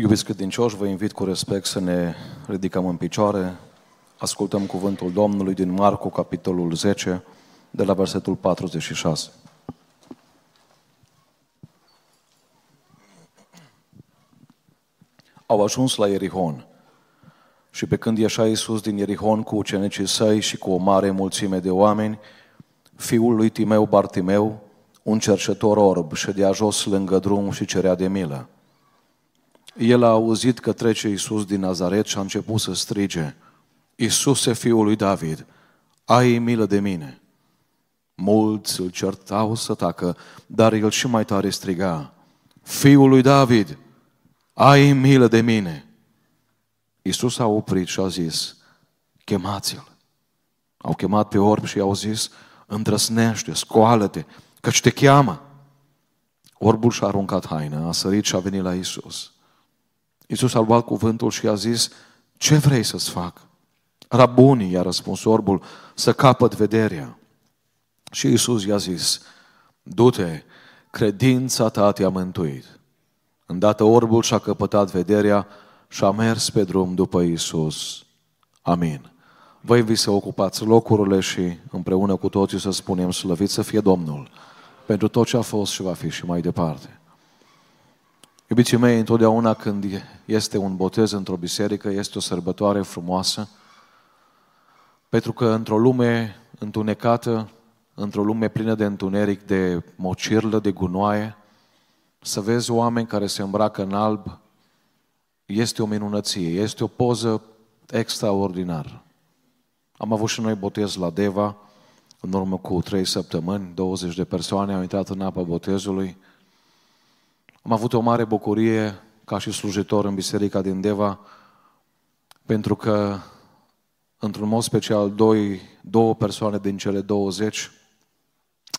Iubiți credincioși, vă invit cu respect să ne ridicăm în picioare. Ascultăm cuvântul Domnului din Marcu, capitolul 10, de la versetul 46. Au ajuns la Ierihon și pe când ieșea Iisus din Ierihon cu ucenicii săi și cu o mare mulțime de oameni, fiul lui Timeu Bartimeu, un cercetor orb, ședea jos lângă drum și cerea de milă. El a auzit că trece Iisus din Nazaret și a început să strige, Iisuse, fiul lui David, ai milă de mine. Mulți îl certau să tacă, dar el și mai tare striga, Fiul lui David, ai milă de mine. Iisus a oprit și a zis, chemați-l. Au chemat pe orb și i-au zis, îndrăsnește, scoală-te, căci te cheamă. Orbul și-a aruncat haina, a sărit și a venit la Isus. Isus a luat cuvântul și a zis, ce vrei să-ți fac? Rabunii, i-a răspuns orbul, să capăt vederea. Și Isus i-a zis, du-te, credința ta te-a mântuit. Îndată orbul și-a căpătat vederea și a mers pe drum după Isus. Amin. Vă invit să ocupați locurile și împreună cu toții să spunem slăvit să fie Domnul pentru tot ce a fost și va fi și mai departe. Iubiții mei, întotdeauna când este un botez într-o biserică, este o sărbătoare frumoasă, pentru că într-o lume întunecată, într-o lume plină de întuneric, de mocirlă, de gunoaie, să vezi oameni care se îmbracă în alb, este o minunăție, este o poză extraordinară. Am avut și noi botez la Deva, în urmă cu trei săptămâni, 20 de persoane au intrat în apa botezului. Am avut o mare bucurie ca și slujitor în biserica din Deva, pentru că, într-un mod special, doi, două persoane din cele 20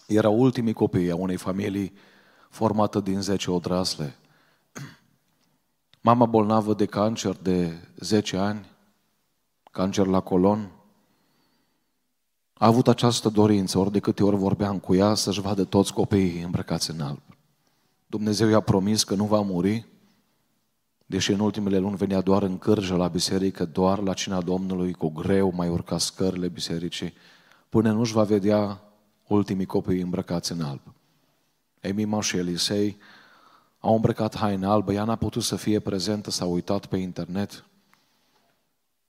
erau ultimii copii a unei familii formată din 10 odrasle. Mama bolnavă de cancer de 10 ani, cancer la colon, a avut această dorință, ori de câte ori vorbeam cu ea, să-și vadă toți copiii îmbrăcați în alb. Dumnezeu i-a promis că nu va muri, deși în ultimele luni venea doar în cârjă la biserică, doar la cina Domnului, cu greu mai urca scările bisericii, până nu-și va vedea ultimii copii îmbrăcați în alb. Emima și Elisei au îmbrăcat haine albă, ea n-a putut să fie prezentă, s-a uitat pe internet,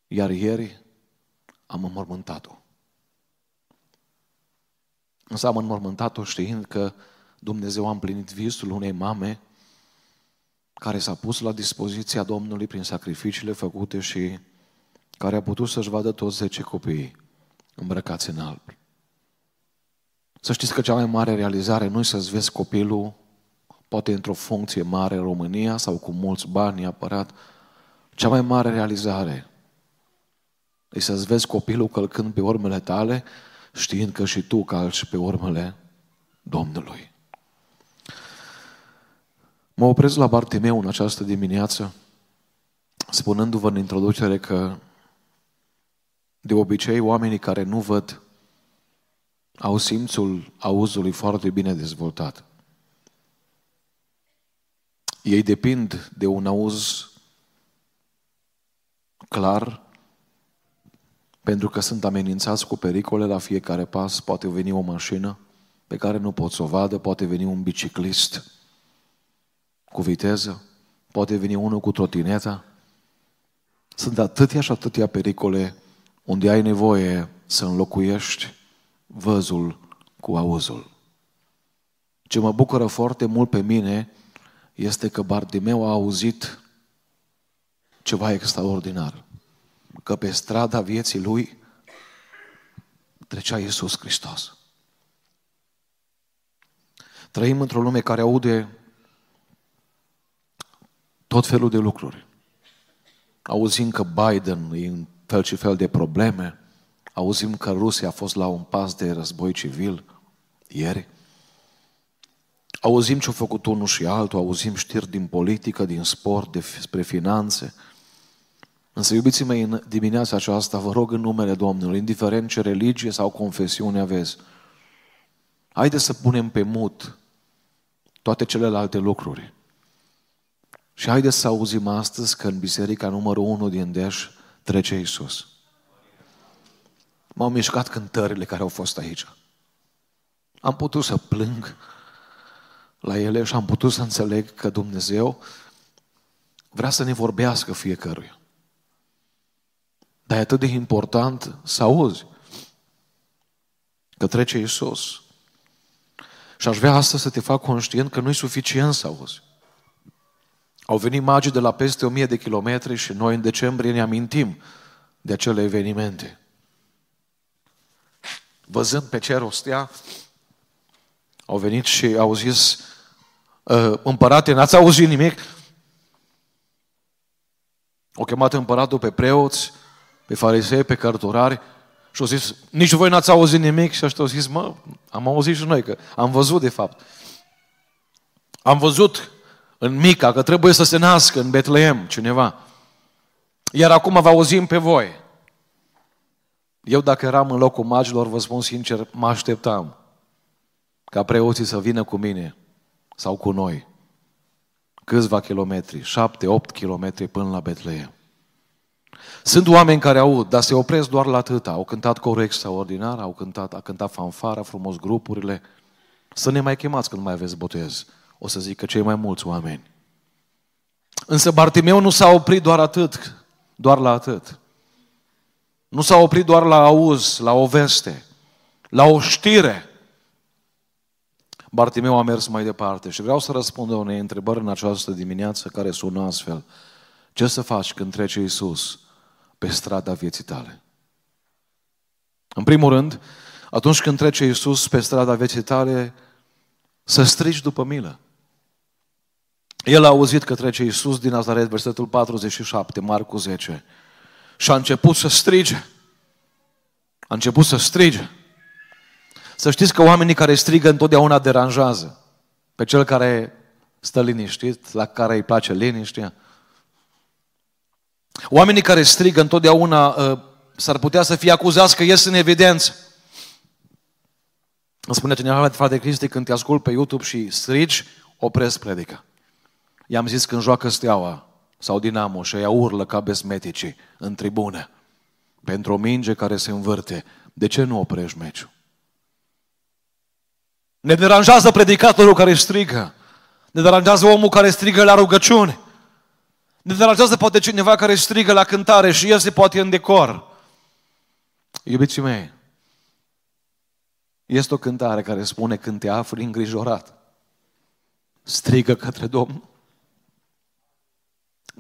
iar ieri am înmormântat-o. Însă am înmormântat-o știind că Dumnezeu a împlinit visul unei mame care s-a pus la dispoziția Domnului prin sacrificiile făcute și care a putut să-și vadă toți zece copii îmbrăcați în alb. Să știți că cea mai mare realizare nu e să-ți vezi copilul poate într-o funcție mare în România sau cu mulți bani apărat. Cea mai mare realizare e să-ți vezi copilul călcând pe urmele tale știind că și tu calci pe urmele Domnului. Mă opresc la Bartimeu în această dimineață, spunându-vă în introducere că de obicei oamenii care nu văd au simțul auzului foarte bine dezvoltat. Ei depind de un auz clar pentru că sunt amenințați cu pericole la fiecare pas. Poate veni o mașină pe care nu pot să o vadă, poate veni un biciclist cu viteză, poate veni unul cu trotineta. Sunt atâtea și atâtea pericole unde ai nevoie să înlocuiești văzul cu auzul. Ce mă bucură foarte mult pe mine este că Bartimeu a auzit ceva extraordinar că pe strada vieții lui trecea Iisus Hristos. Trăim într-o lume care aude tot felul de lucruri. Auzim că Biden e în fel și fel de probleme, auzim că Rusia a fost la un pas de război civil ieri, auzim ce-a făcut unul și altul, auzim știri din politică, din sport, despre finanțe, Însă, iubiții mei, în dimineața aceasta vă rog în numele Domnului, indiferent ce religie sau confesiune aveți, haideți să punem pe mut toate celelalte lucruri Și haideți să auzim astăzi că în biserica numărul 1 din Deș trece Iisus. M-au mișcat cântările care au fost aici. Am putut să plâng la ele și am putut să înțeleg că Dumnezeu vrea să ne vorbească fiecăruia. Dar e atât de important să auzi că trece Iisus. Și aș vrea astăzi să te fac conștient că nu e suficient să auzi. Au venit magii de la peste o mie de kilometri și noi în decembrie ne amintim de acele evenimente. Văzând pe cer o stea, au venit și au zis, ă, împărate, n-ați auzit nimic? Au chemat împăratul pe preoți, pe farisei, pe cărturari și au zis, nici voi n-ați auzit nimic? Și ăștia au zis, mă, am auzit și noi, că am văzut de fapt. Am văzut în Mica că trebuie să se nască în Betleem cineva. Iar acum vă auzim pe voi. Eu dacă eram în locul magilor, vă spun sincer, mă așteptam ca preoții să vină cu mine sau cu noi câțiva kilometri, șapte, opt kilometri până la Betleem. Sunt oameni care aud, dar se opresc doar la atâta. Au cântat corul extraordinar, au cântat, a cântat fanfara, frumos grupurile. Să ne mai chemați când mai aveți botez. O să zic că cei mai mulți oameni. Însă Bartimeu nu s-a oprit doar atât, doar la atât. Nu s-a oprit doar la auz, la o veste, la o știre. Bartimeu a mers mai departe și vreau să răspund unei întrebări în această dimineață care sună astfel. Ce să faci când trece Iisus pe strada vieții tale? În primul rând, atunci când trece Iisus pe strada vieții tale, să strigi după milă. El a auzit că trece Iisus din Nazaret, versetul 47, Marcu 10, și a început să strige. A început să strige. Să știți că oamenii care strigă întotdeauna deranjează. Pe cel care stă liniștit, la care îi place liniștea. Oamenii care strigă întotdeauna uh, s-ar putea să fie acuzați că ies în evidență. Îmi spune cineva, frate Cristi, când te ascult pe YouTube și strigi, opresc predica. I-am zis când joacă steaua sau dinamo și ea urlă ca besmeticii în tribună pentru o minge care se învârte, de ce nu oprești meciul? Ne deranjează predicatorul care strigă. Ne deranjează omul care strigă la rugăciune. Ne deranjează poate cineva care strigă la cântare și iese poate în decor. Iubiții mei, este o cântare care spune când te afli îngrijorat, strigă către Domnul.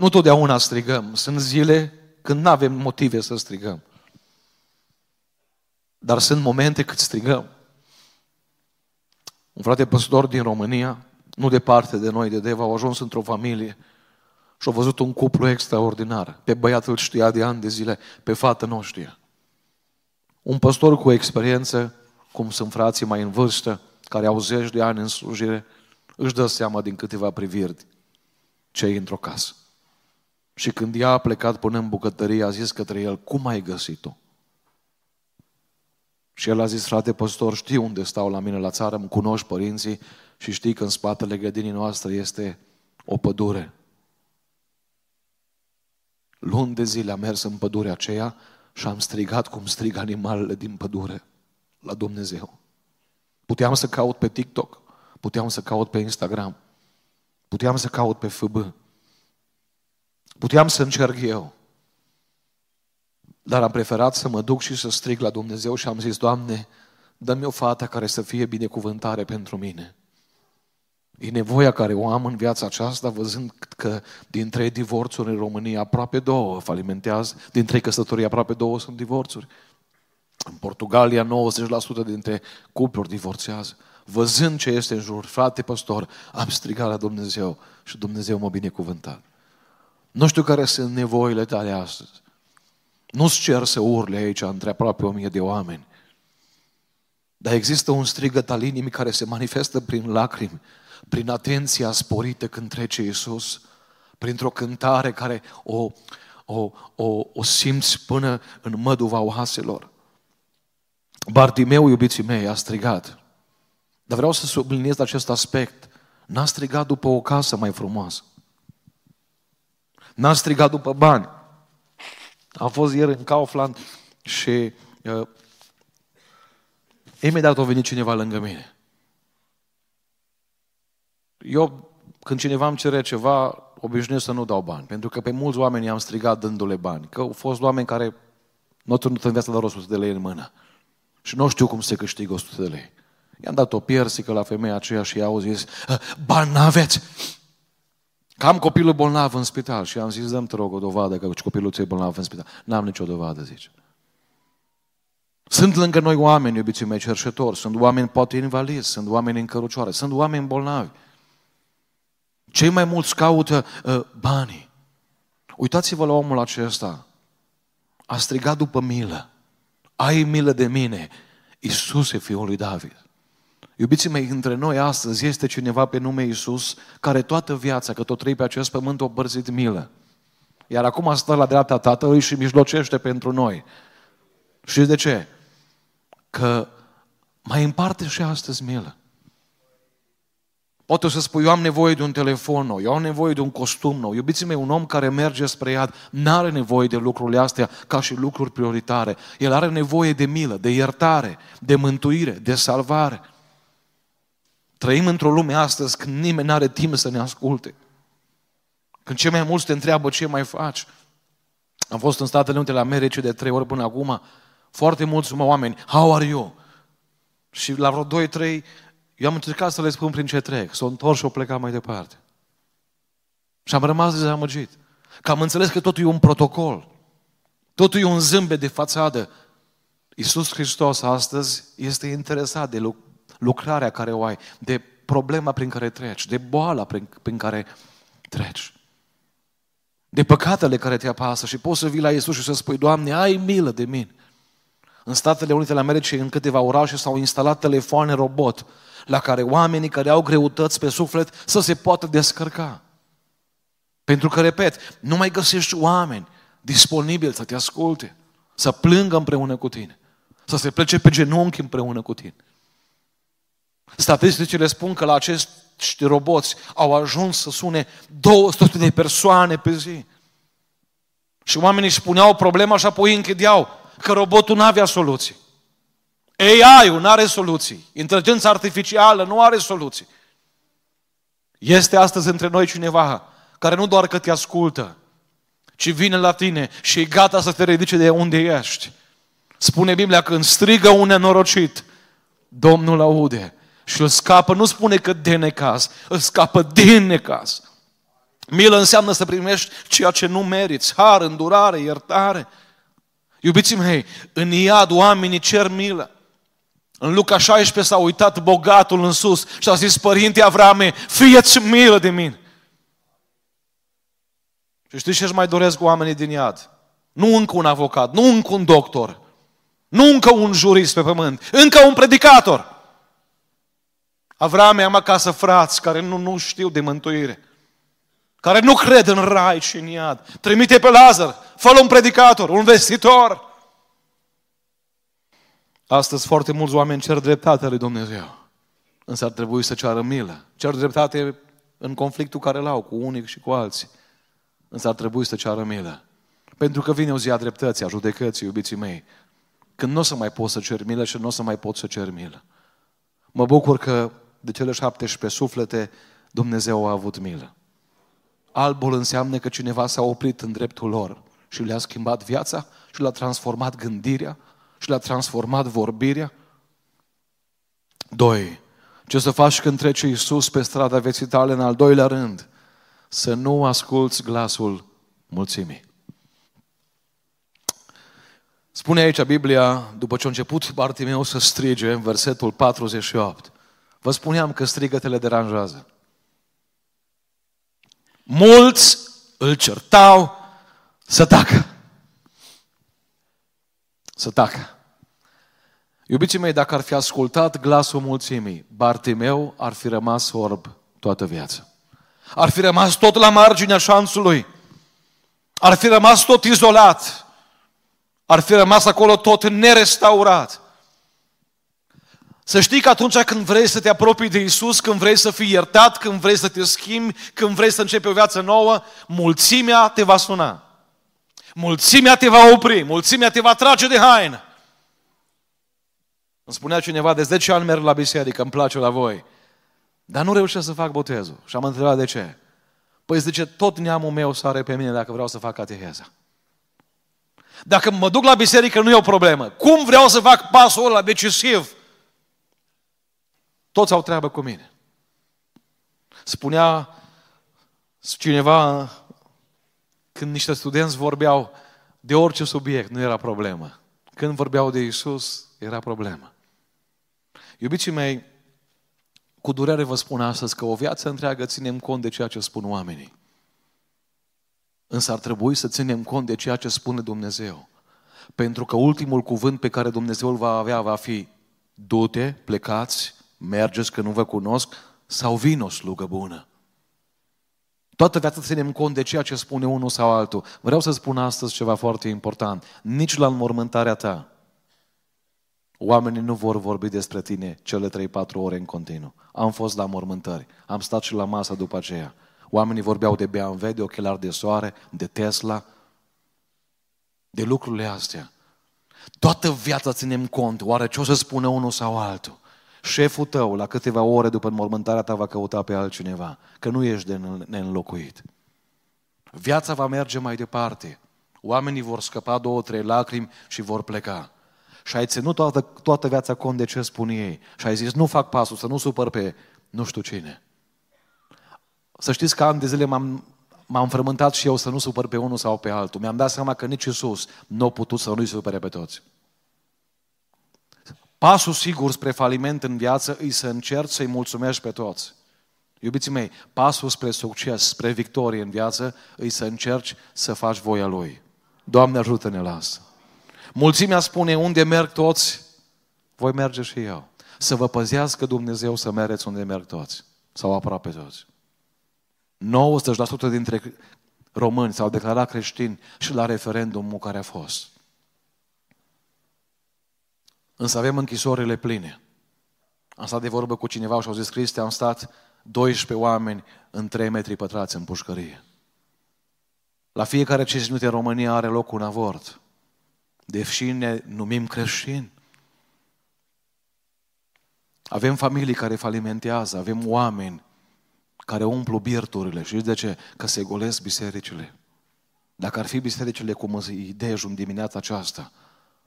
Nu totdeauna strigăm. Sunt zile când nu avem motive să strigăm. Dar sunt momente când strigăm. Un frate păstor din România, nu departe de noi, de Deva, au ajuns într-o familie și au văzut un cuplu extraordinar. Pe băiat îl știa de ani de zile, pe fată nu știa. Un păstor cu experiență, cum sunt frații mai în vârstă, care au zeci de ani în slujire, își dă seama din câteva priviri ce e într-o casă. Și când ea a plecat până în bucătărie, a zis către el, cum ai găsit-o? Și el a zis, frate păstor, știu unde stau la mine la țară, îmi cunoști părinții și știi că în spatele grădinii noastre este o pădure. Luni de zile am mers în pădurea aceea și am strigat cum strig animalele din pădure la Dumnezeu. Puteam să caut pe TikTok, puteam să caut pe Instagram, puteam să caut pe FB, puteam să încerc eu. Dar am preferat să mă duc și să strig la Dumnezeu și am zis, Doamne, dă-mi o fată care să fie binecuvântare pentru mine. E nevoia care o am în viața aceasta, văzând că din trei divorțuri în România, aproape două falimentează, din trei căsătorii, aproape două sunt divorțuri. În Portugalia, 90% dintre cupluri divorțează. Văzând ce este în jur, frate păstor, am strigat la Dumnezeu și Dumnezeu m-a binecuvântat. Nu știu care sunt nevoile tale astăzi. Nu-ți cer să urle aici între aproape o mie de oameni. Dar există un strigăt al inimii care se manifestă prin lacrimi, prin atenția sporită când trece Iisus, printr-o cântare care o, o, o, o simți până în măduva oaselor. Bartimeu, iubiții mei, a strigat. Dar vreau să subliniez acest aspect. N-a strigat după o casă mai frumoasă. N-a strigat după bani. Am fost ieri în Kaufland și uh, imediat a venit cineva lângă mine. Eu, când cineva îmi cere ceva, obișnuiesc să nu dau bani, pentru că pe mulți oameni i-am strigat dându-le bani, că au fost oameni care nu au turnut în viața doar 100 de lei în mână și nu știu cum se câștigă 100 de lei. I-am dat o piersică la femeia aceea și i-au zis, bani n-aveți! Că am copilul bolnav în spital și am zis, dăm te rog o dovadă că copilul ți-e bolnav în spital. N-am nicio dovadă, zice. Sunt lângă noi oameni, iubiții mei, cerșători, sunt oameni poate invalizi, sunt oameni în cărucioare, sunt oameni bolnavi. Cei mai mulți caută uh, banii. Uitați-vă la omul acesta. A strigat după milă. Ai milă de mine, Iisuse, Fiul lui David. Iubiții mei, între noi astăzi este cineva pe nume Iisus care toată viața, că tot trăi pe acest pământ, o bărzit milă. Iar acum stă la dreapta Tatălui și mijlocește pentru noi. Și de ce? Că mai împarte și astăzi milă. Poate o să spui, eu am nevoie de un telefon nou, eu am nevoie de un costum nou. Iubiții mei, un om care merge spre iad nu are nevoie de lucrurile astea ca și lucruri prioritare. El are nevoie de milă, de iertare, de mântuire, de salvare. Trăim într-o lume astăzi când nimeni nu are timp să ne asculte. Când cei mai mulți te întreabă ce mai faci. Am fost în Statele Unite la Americii de trei ori până acum. Foarte mulți oameni, how are you? Și la vreo doi, trei, eu am încercat să le spun prin ce trec. S-au întors și au plecat mai departe. Și am rămas dezamăgit. Că am înțeles că totul e un protocol. Totul e un zâmbet de fațadă. Iisus Hristos astăzi este interesat de lucrarea care o ai, de problema prin care treci, de boala prin, prin care treci, de păcatele care te apasă și poți să vii la Iisus și să spui, Doamne, ai milă de mine. În Statele Unite ale Americii, în câteva orașe, s-au instalat telefoane robot la care oamenii care au greutăți pe suflet să se poată descărca. Pentru că, repet, nu mai găsești oameni disponibili să te asculte, să plângă împreună cu tine, să se plece pe genunchi împreună cu tine. Statisticile spun că la acești roboți au ajuns să sune 200 de persoane pe zi. Și oamenii își puneau problema și apoi închideau că robotul nu avea soluții. AI-ul nu are soluții. Inteligența artificială nu are soluții. Este astăzi între noi cineva care nu doar că te ascultă, ci vine la tine și e gata să te ridice de unde ești. Spune Biblia când strigă un nenorocit, Domnul aude și îl scapă, nu spune că de necaz, îl scapă din necaz. Milă înseamnă să primești ceea ce nu meriți, har, îndurare, iertare. Iubiții mei, în iad oamenii cer milă. În Luca 16 s-a uitat bogatul în sus și a zis, Părinte Avrame, fie-ți milă de mine. Și știți ce își mai doresc oamenii din iad? Nu încă un avocat, nu încă un doctor, nu încă un jurist pe pământ, încă un predicator. Avrame am acasă frați care nu, nu știu de mântuire, care nu cred în rai și în iad. Trimite pe Lazar, fă un predicator, un vestitor. Astăzi foarte mulți oameni cer dreptatea lui Dumnezeu. Însă ar trebui să ceară milă. Cer dreptate în conflictul care l-au cu unii și cu alții. Însă ar trebui să ceară milă. Pentru că vine o zi a dreptății, a judecății, iubiții mei. Când nu o să mai pot să cer milă și nu o să mai pot să cer milă. Mă bucur că de cele 17 suflete Dumnezeu a avut milă. Albul înseamnă că cineva s-a oprit în dreptul lor și le-a schimbat viața și le-a transformat gândirea și le-a transformat vorbirea. Doi, ce să faci când trece Iisus pe strada vieții tale în al doilea rând? Să nu asculți glasul mulțimii. Spune aici Biblia, după ce a început Bartimeu să strige în versetul 48, vă spuneam că strigătele deranjează. Mulți îl certau să tacă să tacă. Iubiții mei, dacă ar fi ascultat glasul mulțimii, Bartimeu ar fi rămas orb toată viața. Ar fi rămas tot la marginea șanțului. Ar fi rămas tot izolat. Ar fi rămas acolo tot nerestaurat. Să știi că atunci când vrei să te apropii de Isus, când vrei să fii iertat, când vrei să te schimbi, când vrei să începi o viață nouă, mulțimea te va suna. Mulțimea te va opri, mulțimea te va trage de haină. Îmi spunea cineva, de 10 ani merg la biserică, îmi place la voi. Dar nu reușesc să fac botezul. Și am întrebat de ce. Păi zice, tot neamul meu sare pe mine dacă vreau să fac cateheza. Dacă mă duc la biserică, nu e o problemă. Cum vreau să fac pasul ăla decisiv? Toți au treabă cu mine. Spunea cineva, când niște studenți vorbeau de orice subiect, nu era problemă. Când vorbeau de Isus, era problemă. Iubiții mei, cu durere vă spun astăzi că o viață întreagă ținem cont de ceea ce spun oamenii. Însă ar trebui să ținem cont de ceea ce spune Dumnezeu. Pentru că ultimul cuvânt pe care Dumnezeu îl va avea va fi du-te, plecați, mergeți că nu vă cunosc, sau vin o slugă bună. Toată viața ținem cont de ceea ce spune unul sau altul. Vreau să spun astăzi ceva foarte important. Nici la înmormântarea ta, oamenii nu vor vorbi despre tine cele 3-4 ore în continuu. Am fost la mormântări, am stat și la masă după aceea. Oamenii vorbeau de BMW, de ochelari de soare, de Tesla, de lucrurile astea. Toată viața ținem cont, oare ce o să spună unul sau altul? Șeful tău, la câteva ore după înmormântarea ta, va căuta pe altcineva, că nu ești de neînlocuit. Viața va merge mai departe. Oamenii vor scăpa două, trei lacrimi și vor pleca. Și ai ținut toată, toată viața cont de ce spun ei. Și ai zis, nu fac pasul, să nu supăr pe nu știu cine. Să știți că ani de zile m-am, m-am frământat și eu să nu supăr pe unul sau pe altul. Mi-am dat seama că nici Iisus nu a putut să nu-i supere pe toți. Pasul sigur spre faliment în viață îi să încerci să-i mulțumești pe toți. Iubiții mei, pasul spre succes, spre victorie în viață, îi să încerci să faci voia Lui. Doamne ajută-ne la asta. Mulțimea spune, unde merg toți, voi merge și eu. Să vă păzească Dumnezeu să mereți unde merg toți. Sau aproape toți. 90% dintre români s-au declarat creștini și la referendumul care a fost. Însă avem închisorile pline. Am stat de vorbă cu cineva și au zis, Cristi, am stat 12 oameni în 3 metri pătrați în pușcărie. La fiecare 5 minute în România are loc un avort. Deși ne numim creștini. Avem familii care falimentează, avem oameni care umplu birturile. Și de ce? Că se golesc bisericile. Dacă ar fi bisericile cum îți în dimineața aceasta,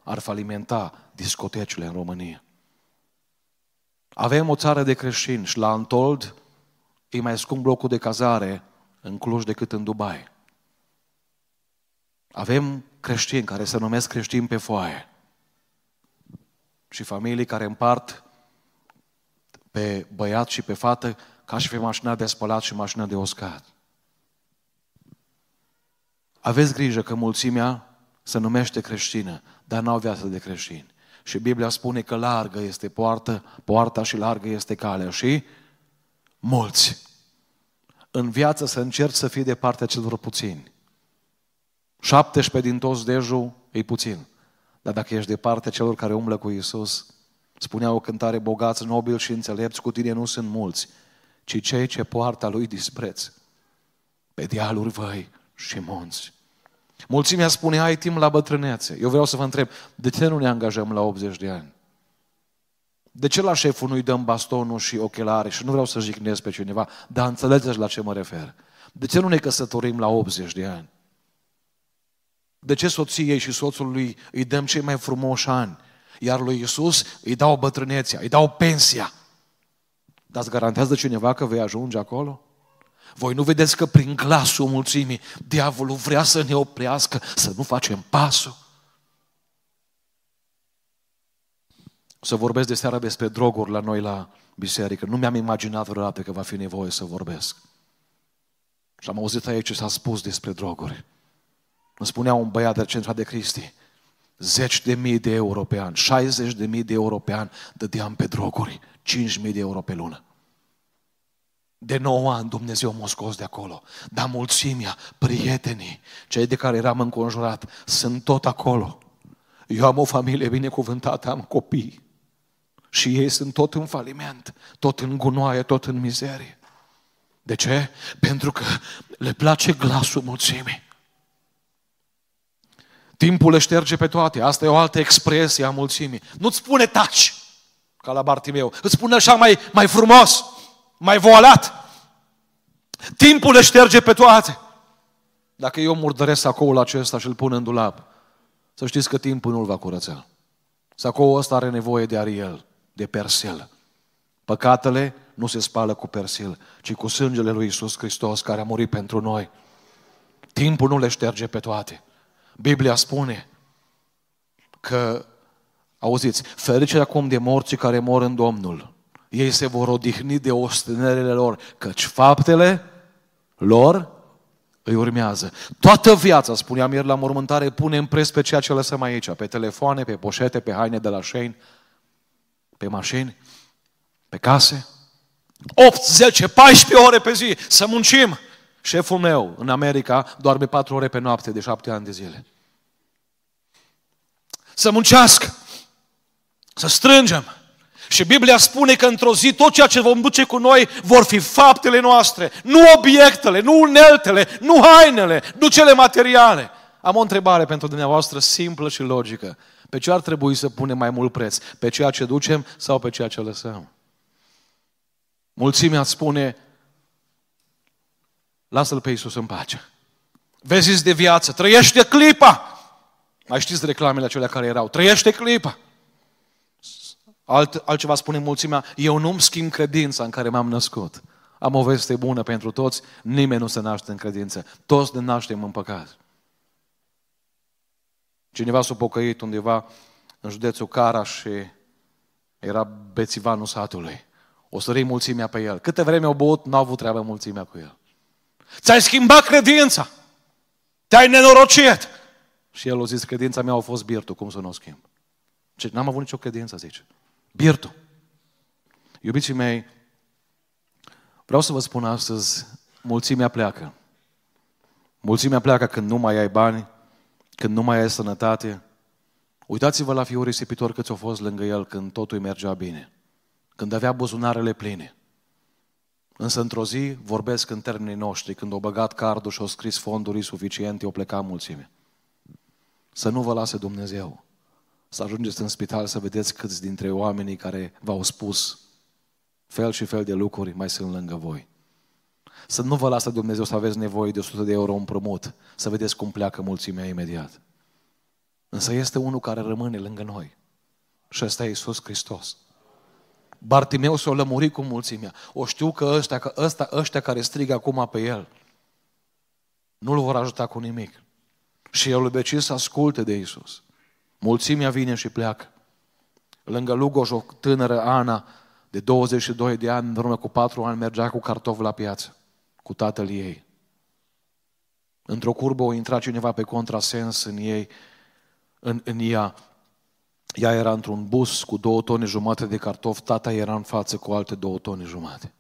ar falimenta discotecile în România. Avem o țară de creștini și la Antold e mai scump blocul de cazare în Cluj decât în Dubai. Avem creștini care se numesc creștini pe foaie și familii care împart pe băiat și pe fată ca și pe mașina de spălat și mașina de uscat. Aveți grijă că mulțimea se numește creștină, dar n-au viață de creștini. Și Biblia spune că largă este poartă, poarta și largă este calea. Și mulți. În viață să încerci să fii de partea celor puțini. 17 din toți deju e puțin. Dar dacă ești de partea celor care umblă cu Isus, spunea o cântare, bogați, nobili și înțelepți, cu tine nu sunt mulți, ci cei ce poartă lui dispreț pe dealuri văi și munți. Mulțimea spune, ai timp la bătrânețe. Eu vreau să vă întreb, de ce nu ne angajăm la 80 de ani? De ce la șeful nu-i dăm bastonul și ochelare? Și nu vreau să jignesc pe cineva, dar înțelegeți la ce mă refer. De ce nu ne căsătorim la 80 de ani? De ce soției și soțului îi dăm cei mai frumoși ani? Iar lui Isus îi dau bătrânețea, îi dau pensia. Dar îți garantează cineva că vei ajunge acolo? Voi nu vedeți că prin glasul mulțimii diavolul vrea să ne oprească, să nu facem pasul? Să vorbesc de seara despre droguri la noi la biserică. Nu mi-am imaginat vreodată că va fi nevoie să vorbesc. Și am auzit aici ce s-a spus despre droguri. Îmi spunea un băiat de centra de Cristi, zeci de mii de euro pe an, 60 de mii de euro pe an dădeam pe droguri, 5 mii de euro pe lună. De 9 ani Dumnezeu m-a scos de acolo. Dar mulțimea, prietenii, cei de care eram înconjurat, sunt tot acolo. Eu am o familie binecuvântată, am copii. Și ei sunt tot în faliment, tot în gunoaie, tot în mizerie. De ce? Pentru că le place glasul mulțimii. Timpul le șterge pe toate. Asta e o altă expresie a mulțimii. Nu-ți spune taci, ca la Bartimeu. Îți spune așa mai, mai frumos, mai voalat. Timpul le șterge pe toate. Dacă eu murdăresc sacoul acesta și îl pun în dulap, să știți că timpul nu-l va curăța. Sacoul ăsta are nevoie de ariel, de persil. Păcatele nu se spală cu persil, ci cu sângele lui Isus Hristos care a murit pentru noi. Timpul nu le șterge pe toate. Biblia spune că, auziți, ferice acum de morții care mor în Domnul. Ei se vor odihni de ostenerele lor, căci faptele lor îi urmează. Toată viața, spuneam ieri la mormântare, punem pres pe ceea ce lăsăm aici, pe telefoane, pe poșete, pe haine de la Shane, pe mașini, pe case. 8, 10, 14 ore pe zi să muncim. Șeful meu în America doarme 4 ore pe noapte de 7 ani de zile. Să muncească, să strângem, și Biblia spune că într-o zi tot ceea ce vom duce cu noi vor fi faptele noastre, nu obiectele, nu uneltele, nu hainele, nu cele materiale. Am o întrebare pentru dumneavoastră simplă și logică. Pe ce ar trebui să punem mai mult preț? Pe ceea ce ducem sau pe ceea ce lăsăm? Mulțimea spune, lasă-L pe Iisus în pace. Vezi de viață, trăiește clipa. Mai știți reclamele acelea care erau, trăiește clipa. Alt, altceva spune mulțimea, eu nu-mi schimb credința în care m-am născut. Am o veste bună pentru toți, nimeni nu se naște în credință. Toți ne naștem în păcat. Cineva s-a pocăit undeva în județul Cara și era bețivanul satului. O sări mulțimea pe el. Câte vreme au băut, n-au avut treabă mulțimea cu el. Ți-ai schimbat credința. Te-ai nenorocit. Și el a zis, credința mea a fost birtul, cum să nu o schimb? Ce, n-am avut nicio credință, zice. Birtul. Iubiții mei, vreau să vă spun astăzi, mulțimea pleacă. Mulțimea pleacă când nu mai ai bani, când nu mai ai sănătate. Uitați-vă la fiul risipitor câți au fost lângă el când totul îi mergea bine. Când avea buzunarele pline. Însă într-o zi vorbesc în termenii noștri, când au băgat cardul și au scris fonduri suficiente, au plecat mulțime. Să nu vă lase Dumnezeu să ajungeți în spital să vedeți câți dintre oamenii care v-au spus fel și fel de lucruri mai sunt lângă voi. Să nu vă lasă Dumnezeu să aveți nevoie de 100 de euro împrumut, să vedeți cum pleacă mulțimea imediat. Însă este unul care rămâne lângă noi. Și ăsta e Iisus Hristos. Bartimeu s-a lămurit cu mulțimea. O știu că ăștia, că ăsta, ăștia care strigă acum pe el, nu-l vor ajuta cu nimic. Și el îl să asculte de Isus. Mulțimea vine și pleacă. Lângă Lugoj, o tânără, Ana, de 22 de ani, în urmă cu 4 ani, mergea cu cartofi la piață, cu tatăl ei. Într-o curbă o intra cineva pe contrasens în ei, în, în ea. Ea era într-un bus cu două tone jumate de cartofi, tata era în față cu alte două tone jumate.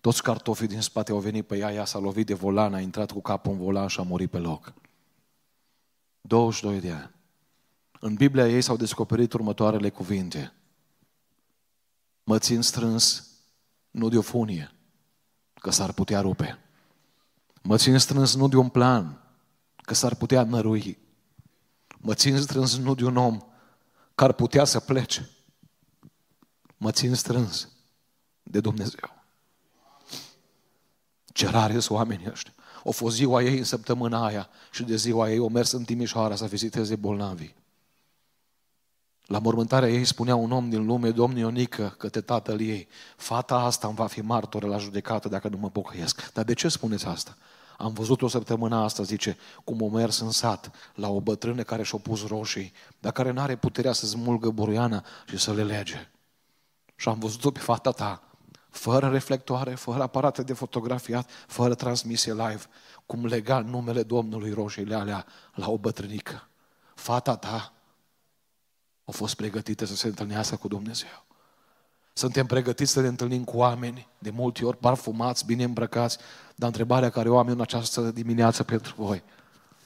Toți cartofii din spate au venit pe ea, ea s-a lovit de volan, a intrat cu capul în volan și a murit pe loc. 22 de ani. În Biblia ei s-au descoperit următoarele cuvinte. Mă țin strâns, nu de o funie, că s-ar putea rupe. Mă țin strâns nu de un plan, că s-ar putea nărui. Mă țin strâns nu de un om, că ar putea să plece. Mă țin strâns de Dumnezeu. Ce rare sunt oamenii ăștia. O fost ziua ei în săptămâna aia și de ziua ei o mers în Timișoara să viziteze bolnavii. La mormântarea ei spunea un om din lume, domnul Ionică, către tatăl ei, fata asta îmi va fi martoră la judecată dacă nu mă pocăiesc. Dar de ce spuneți asta? Am văzut o săptămână asta, zice, cum o mers în sat la o bătrână care și-a pus roșii, dar care nu are puterea să smulgă buruiana și să le lege. Și am văzut-o pe fata ta, fără reflectoare, fără aparate de fotografiat, fără transmisie live, cum lega numele Domnului roșiile alea la o bătrânică. Fata ta au fost pregătite să se întâlnească cu Dumnezeu. Suntem pregătiți să ne întâlnim cu oameni, de multe ori parfumați, bine îmbrăcați, dar întrebarea care o am eu în această dimineață pentru voi,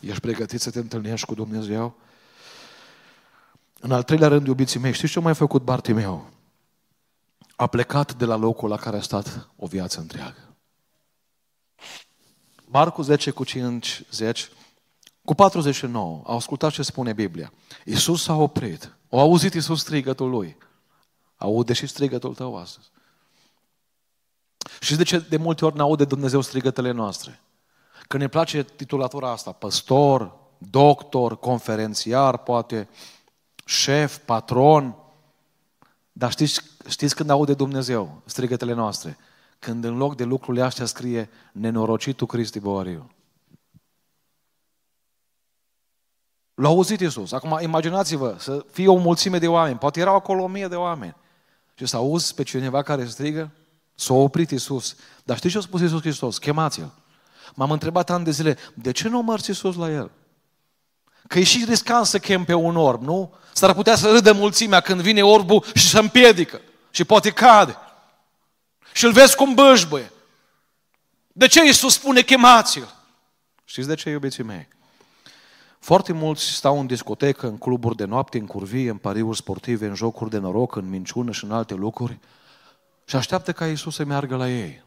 ești pregătit să te întâlnești cu Dumnezeu? În al treilea rând, iubiții mei, știți ce a mai făcut Bartimeu? A plecat de la locul la care a stat o viață întreagă. Marcu 10 cu 50, cu 49, au ascultat ce spune Biblia. Iisus s-a oprit. Au auzit Iisus strigătul lui. Aude și strigătul tău astăzi. Și de ce de multe ori ne aude Dumnezeu strigătele noastre? Că ne place titulatura asta, păstor, doctor, conferențiar, poate, șef, patron. Dar știți, știți când aude Dumnezeu strigătele noastre? Când în loc de lucrurile astea scrie nenorocitul Cristi Boariu. L-a auzit Iisus. Acum imaginați-vă să fie o mulțime de oameni, poate erau acolo o mie de oameni. Și să auzi pe cineva care strigă, s-a oprit Iisus. Dar știți ce a spus Iisus Hristos? Chemați-l. M-am întrebat ani de zile, de ce nu mărți Iisus la el? Că e și riscant să chem pe un orb, nu? S-ar putea să râdă mulțimea când vine orbul și să împiedică. Și poate cade. Și îl vezi cum bășbăie. De ce Iisus spune chemați-l? Știți de ce, iubiții mei? Foarte mulți stau în discotecă, în cluburi de noapte, în curvie, în pariuri sportive, în jocuri de noroc, în minciună și în alte lucruri și așteaptă ca Iisus să meargă la ei.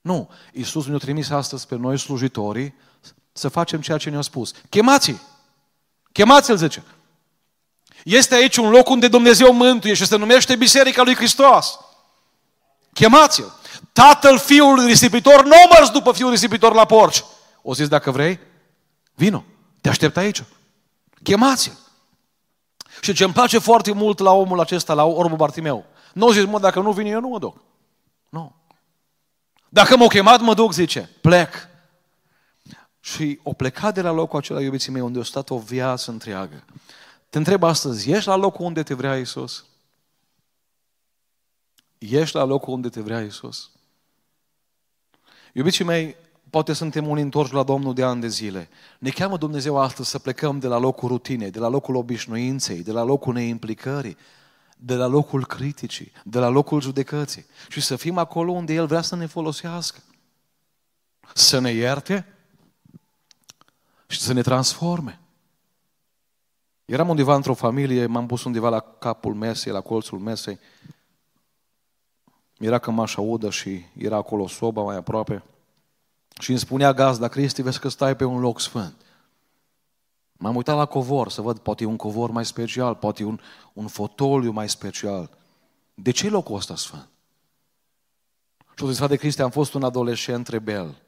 Nu, Iisus ne-a trimis astăzi pe noi slujitorii să facem ceea ce ne-a spus. Chemați-i! Chemați-l, zice. Este aici un loc unde Dumnezeu mântuie și se numește Biserica lui Hristos. Chemați-l! Tatăl fiul risipitor nu mers după fiul risipitor la porci. O zis, dacă vrei, vino. Te aștept aici. Chemați-l. Și ce îmi place foarte mult la omul acesta, la orbul Bartimeu, nu zis, mă, dacă nu vine eu, nu mă duc. Nu. Dacă m-au chemat, mă duc, zice, plec. Și o plecat de la locul acela, iubiții mei, unde a stat o viață întreagă. Te întreb astăzi, ești la locul unde te vrea Isus? Ești la locul unde te vrea Isus? Iubiții mei, poate suntem unii întorși la Domnul de ani de zile. Ne cheamă Dumnezeu astăzi să plecăm de la locul rutinei, de la locul obișnuinței, de la locul neimplicării, de la locul criticii, de la locul judecății și să fim acolo unde El vrea să ne folosească. Să ne ierte și să ne transforme. Eram undeva într-o familie, m-am pus undeva la capul mesei, la colțul mesei. Era cămașa udă și era acolo soba mai aproape. Și îmi spunea gazda, Cristi, vezi că stai pe un loc sfânt. M-am uitat la covor să văd, poate e un covor mai special, poate e un, un fotoliu mai special. De ce e locul ăsta sfânt? Și o zis, frate Cristi, am fost un adolescent rebel.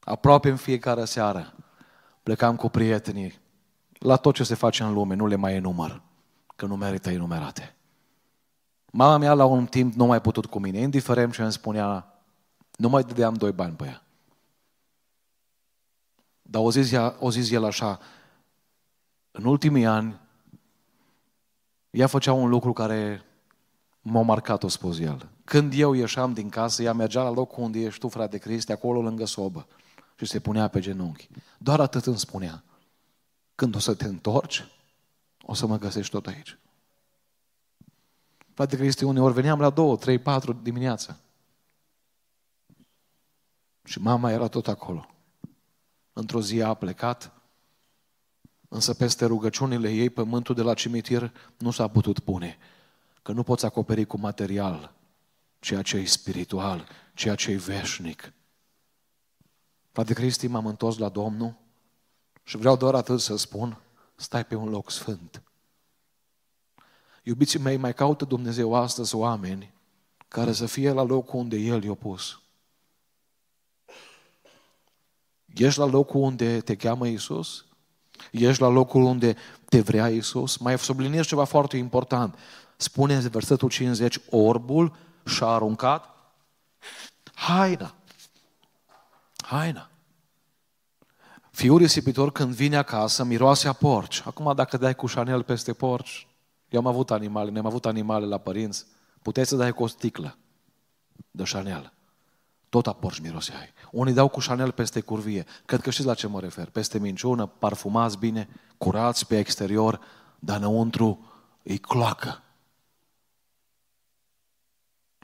Aproape în fiecare seară plecam cu prietenii la tot ce se face în lume, nu le mai enumăr, că nu merită enumerate. Mama mea la un timp nu mai putut cu mine, indiferent ce îmi spunea, nu mai dădeam doi bani pe ea. Dar o zis, ea, o zis el așa, în ultimii ani, ea făcea un lucru care m-a marcat, o spus el. Când eu ieșeam din casă, ea mergea la locul unde ești tu, frate Cristi, acolo lângă sobă și se punea pe genunchi. Doar atât îmi spunea. Când o să te întorci, o să mă găsești tot aici. Frate Cristi, uneori veneam la două, trei, patru dimineața. Și mama era tot acolo. Într-o zi a plecat, însă peste rugăciunile ei pământul de la cimitir nu s-a putut pune, că nu poți acoperi cu material ceea ce e spiritual, ceea ce e veșnic. Frate Cristi, m-am întors la Domnul și vreau doar atât să spun, stai pe un loc sfânt. Iubiții mei, mai caută Dumnezeu astăzi oameni care să fie la locul unde El i-a pus. Ești la locul unde te cheamă Isus? Ești la locul unde te vrea Isus? Mai subliniez ceva foarte important. Spune în versetul 50, orbul și-a aruncat haina. Haina. Fiul risipitor când vine acasă miroase a porci. Acum dacă dai cu Chanel peste porci, eu am avut animale, ne-am avut animale la părinți, puteai să dai cu o sticlă de Chanel. Tot a porci miroseai. Unii dau cu Chanel peste curvie. Cred că știți la ce mă refer. Peste minciună, parfumați bine, curați pe exterior, dar înăuntru îi cloacă.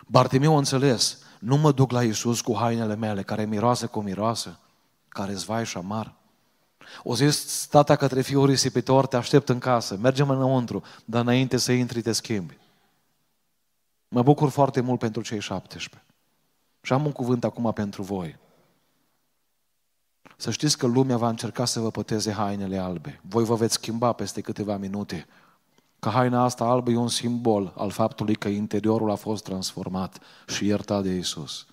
Bartimeu a înțeles, nu mă duc la Iisus cu hainele mele care miroase cu miroasă, care zvai și amar. O zis tata către fiul risipitor, te aștept în casă, mergem înăuntru, dar înainte să intri te schimbi. Mă bucur foarte mult pentru cei 17. Și am un cuvânt acum pentru voi. Să știți că lumea va încerca să vă păteze hainele albe. Voi vă veți schimba peste câteva minute. Că haina asta albă e un simbol al faptului că interiorul a fost transformat și iertat de Isus.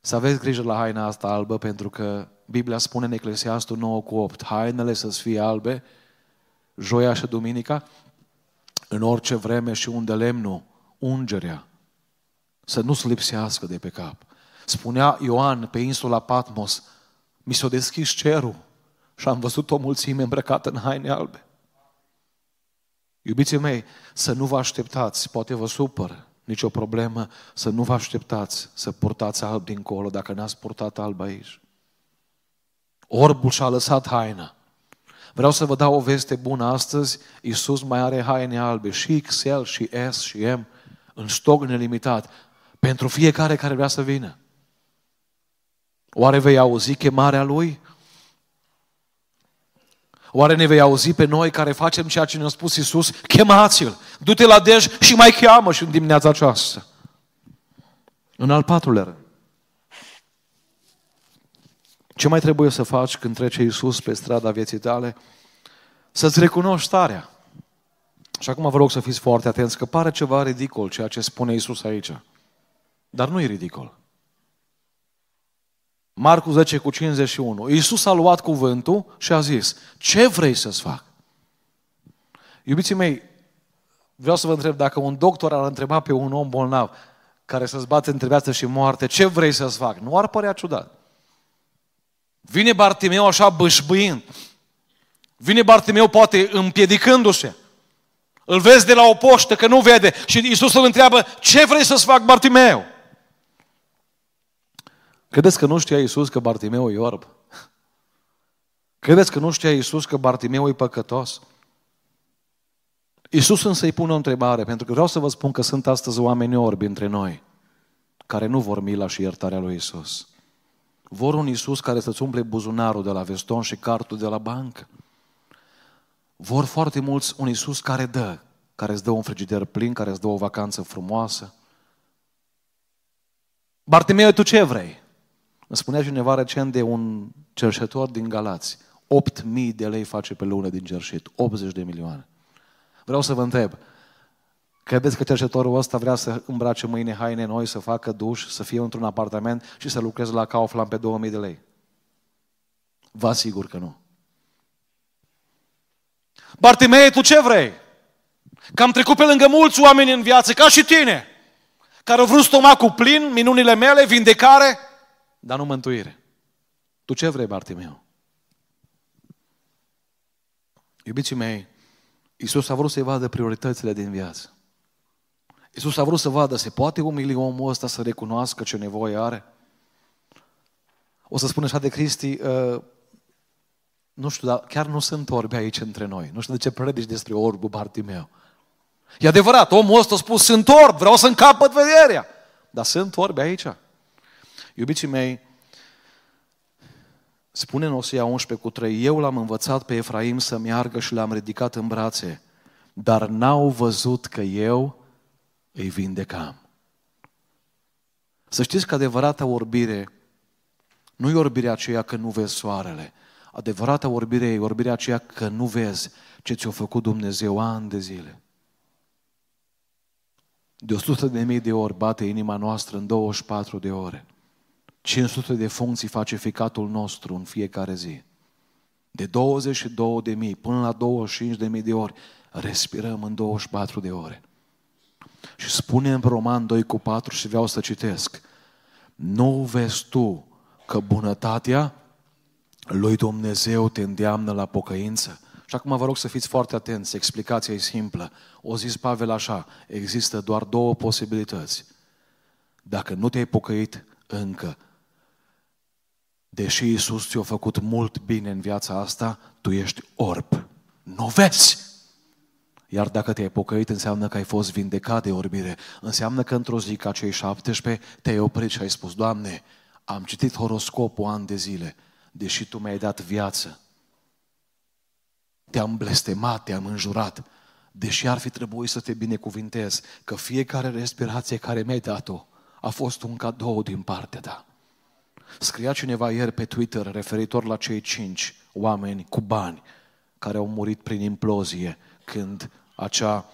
Să aveți grijă la haina asta albă pentru că Biblia spune în Eclesiastul 9 cu 8, hainele să fie albe, joia și duminica, în orice vreme și unde lemnul, ungerea, să nu se lipsească de pe cap. Spunea Ioan pe insula Patmos, mi s-a deschis cerul și am văzut o mulțime îmbrăcată în haine albe. Iubiții mei, să nu vă așteptați, poate vă supăr, nicio problemă, să nu vă așteptați să purtați alb dincolo dacă n-ați purtat alb aici. Orbul și-a lăsat haina. Vreau să vă dau o veste bună astăzi. Iisus mai are haine albe, și XL, și S, și M, în stoc nelimitat, pentru fiecare care vrea să vină. Oare vei auzi chemarea Lui? Oare ne vei auzi pe noi care facem ceea ce ne-a spus Iisus? Chemați-l! Du-te la dej și mai cheamă și în dimineața aceasta. În al patrulea rând. Ce mai trebuie să faci când trece Iisus pe strada vieții tale? Să-ți recunoști starea. Și acum vă rog să fiți foarte atenți, că pare ceva ridicol ceea ce spune Iisus aici. Dar nu e ridicol. Marcu 10 cu 51. Iisus a luat cuvântul și a zis, ce vrei să-ți fac? Iubiții mei, vreau să vă întreb, dacă un doctor ar întreba pe un om bolnav care să-ți bate între viață și moarte, ce vrei să-ți fac? Nu ar părea ciudat. Vine Bartimeu așa bâșbâind. Vine Bartimeu poate împiedicându-se. Îl vezi de la o poștă că nu vede și Iisus îl întreabă, ce vrei să-ți fac Bartimeu? Credeți că nu știa Iisus că Bartimeu e orb? Credeți că nu știa Iisus că Bartimeu e păcătos? Iisus însă îi pune o întrebare, pentru că vreau să vă spun că sunt astăzi oameni orbi între noi, care nu vor mila și iertarea lui Iisus. Vor un Iisus care să-ți umple buzunarul de la veston și cartul de la bancă. Vor foarte mulți un Iisus care dă, care îți dă un frigider plin, care îți dă o vacanță frumoasă. Bartimeu, tu ce vrei? Îmi spunea cineva recent de un cerșetor din Galați. 8.000 de lei face pe lună din cerșit. 80 de milioane. Vreau să vă întreb, credeți că cerșetorul ăsta vrea să îmbrace mâine haine noi, să facă duș, să fie într-un apartament și să lucreze la Kaufland pe 2.000 de lei? Vă asigur că nu. Bartimei, tu ce vrei? Că am trecut pe lângă mulți oameni în viață, ca și tine, care au vrut stomacul plin, minunile mele, vindecare, dar nu mântuire. Tu ce vrei, Bartimeu? Iubiții mei, Iisus a vrut să-i vadă prioritățile din viață. Iisus a vrut să vadă, se poate umili omul ăsta să recunoască ce nevoie are? O să spun așa de Cristi, uh, nu știu, dar chiar nu sunt orbi aici între noi. Nu știu de ce predici despre orbul Bartimeu. E adevărat, omul ăsta a spus, sunt orb, vreau să încapăt vederea. Dar sunt orbi aici. Iubiții mei, spune în Osia 11 cu 3, eu l-am învățat pe Efraim să meargă și l-am ridicat în brațe, dar n-au văzut că eu îi vindecam. Să știți că adevărata orbire nu e orbirea aceea că nu vezi soarele. Adevărata orbire e orbirea aceea că nu vezi ce ți-a făcut Dumnezeu ani de zile. De 100 de mii de ori bate inima noastră în 24 de ore. 500 de funcții face ficatul nostru în fiecare zi. De 22 de mii până la 25 de mii de ori respirăm în 24 de ore. Și spune în Roman 2 cu 4 și vreau să citesc. Nu vezi tu că bunătatea lui Dumnezeu te îndeamnă la pocăință? Și acum vă rog să fiți foarte atenți, explicația e simplă. O zis Pavel așa, există doar două posibilități. Dacă nu te-ai pocăit încă, deși Iisus ți-a făcut mult bine în viața asta, tu ești orb. Nu vezi! Iar dacă te-ai pocăit, înseamnă că ai fost vindecat de orbire. Înseamnă că într-o zi ca cei 17 te-ai oprit și ai spus, Doamne, am citit horoscopul ani de zile, deși tu mi-ai dat viață, te-am blestemat, te-am înjurat, deși ar fi trebuit să te binecuvintez, că fiecare respirație care mi-ai dat-o a fost un cadou din partea ta. Scria cineva ieri pe Twitter referitor la cei cinci oameni cu bani care au murit prin implozie când acea,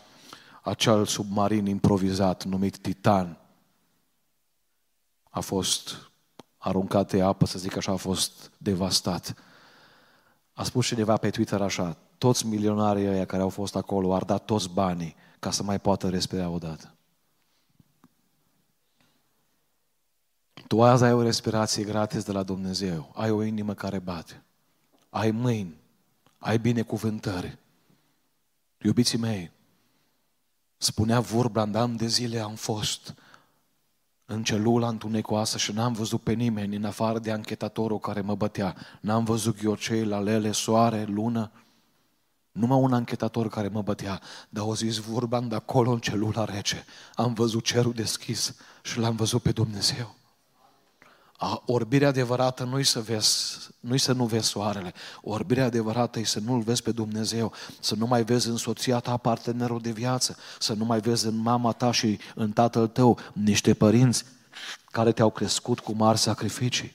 acel submarin improvizat numit Titan a fost aruncat de apă, să zic așa, a fost devastat. A spus cineva pe Twitter așa, toți milionarii ăia care au fost acolo ar da toți banii ca să mai poată respira odată. Tu azi ai o respirație gratis de la Dumnezeu, ai o inimă care bate, ai mâini, ai binecuvântări. Iubiții mei, spunea Vorbrand, am de zile am fost în celula întunecoasă și n-am văzut pe nimeni în afară de anchetatorul care mă bătea. N-am văzut ghiocei, lalele, soare, lună. Numai un anchetator care mă bătea, dar au zis vorban de acolo în celula rece. Am văzut cerul deschis și l-am văzut pe Dumnezeu. A, orbirea adevărată nu-i să, vezi, nu-i să nu vezi soarele. Orbirea adevărată e să nu-L vezi pe Dumnezeu, să nu mai vezi în soția ta partenerul de viață, să nu mai vezi în mama ta și în tatăl tău niște părinți care te-au crescut cu mari sacrificii.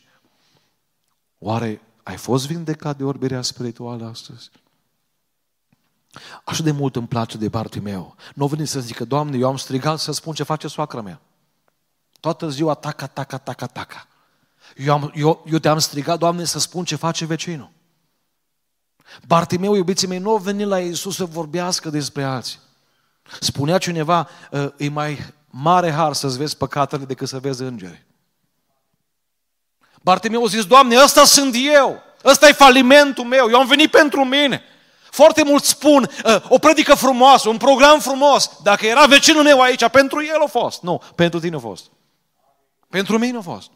Oare ai fost vindecat de orbirea spirituală astăzi? Așa de mult îmi place de meu. Nu veni să zică, Doamne, eu am strigat să spun ce face soacra mea. Toată ziua taca, taca, taca, taca. Eu, am, eu, eu te-am strigat, Doamne, să spun ce face vecinul. Bartimeu, iubiții mei, nu a venit la Iisus să vorbească despre alții. Spunea cineva, ă, e mai mare har să-ți vezi păcatele decât să vezi îngeri. Bartimeu a zis, Doamne, ăsta sunt eu, ăsta e falimentul meu, eu am venit pentru mine. Foarte mulți spun, ă, o predică frumoasă, un program frumos. Dacă era vecinul meu aici, pentru el a fost. Nu, pentru tine a fost. Pentru mine a fost.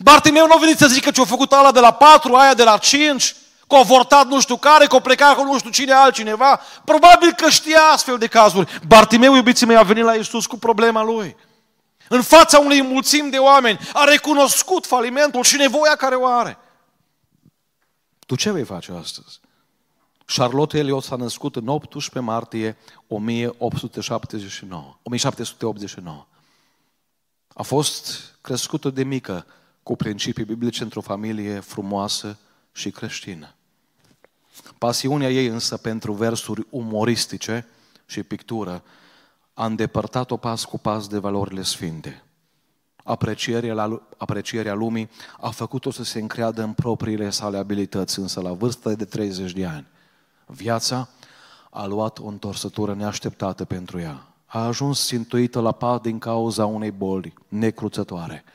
Bartimeu nu a venit să zică ce a făcut ala de la patru, aia de la cinci, că a vortat nu știu care, că a plecat cu nu știu cine altcineva. Probabil că știa astfel de cazuri. Bartimeu, iubiții mei, a venit la Iisus cu problema lui. În fața unei mulțimi de oameni a recunoscut falimentul și nevoia care o are. Tu ce vei face astăzi? Charlotte Eliot s-a născut în 18 martie 1879. 1789. A fost crescută de mică cu principii biblice într-o familie frumoasă și creștină. Pasiunea ei însă pentru versuri umoristice și pictură a îndepărtat-o pas cu pas de valorile sfinte. Aprecierea, la, aprecierea lumii a făcut-o să se încreadă în propriile sale abilități, însă la vârstă de 30 de ani. Viața a luat o întorsătură neașteptată pentru ea. A ajuns țintuită la pat din cauza unei boli necruțătoare –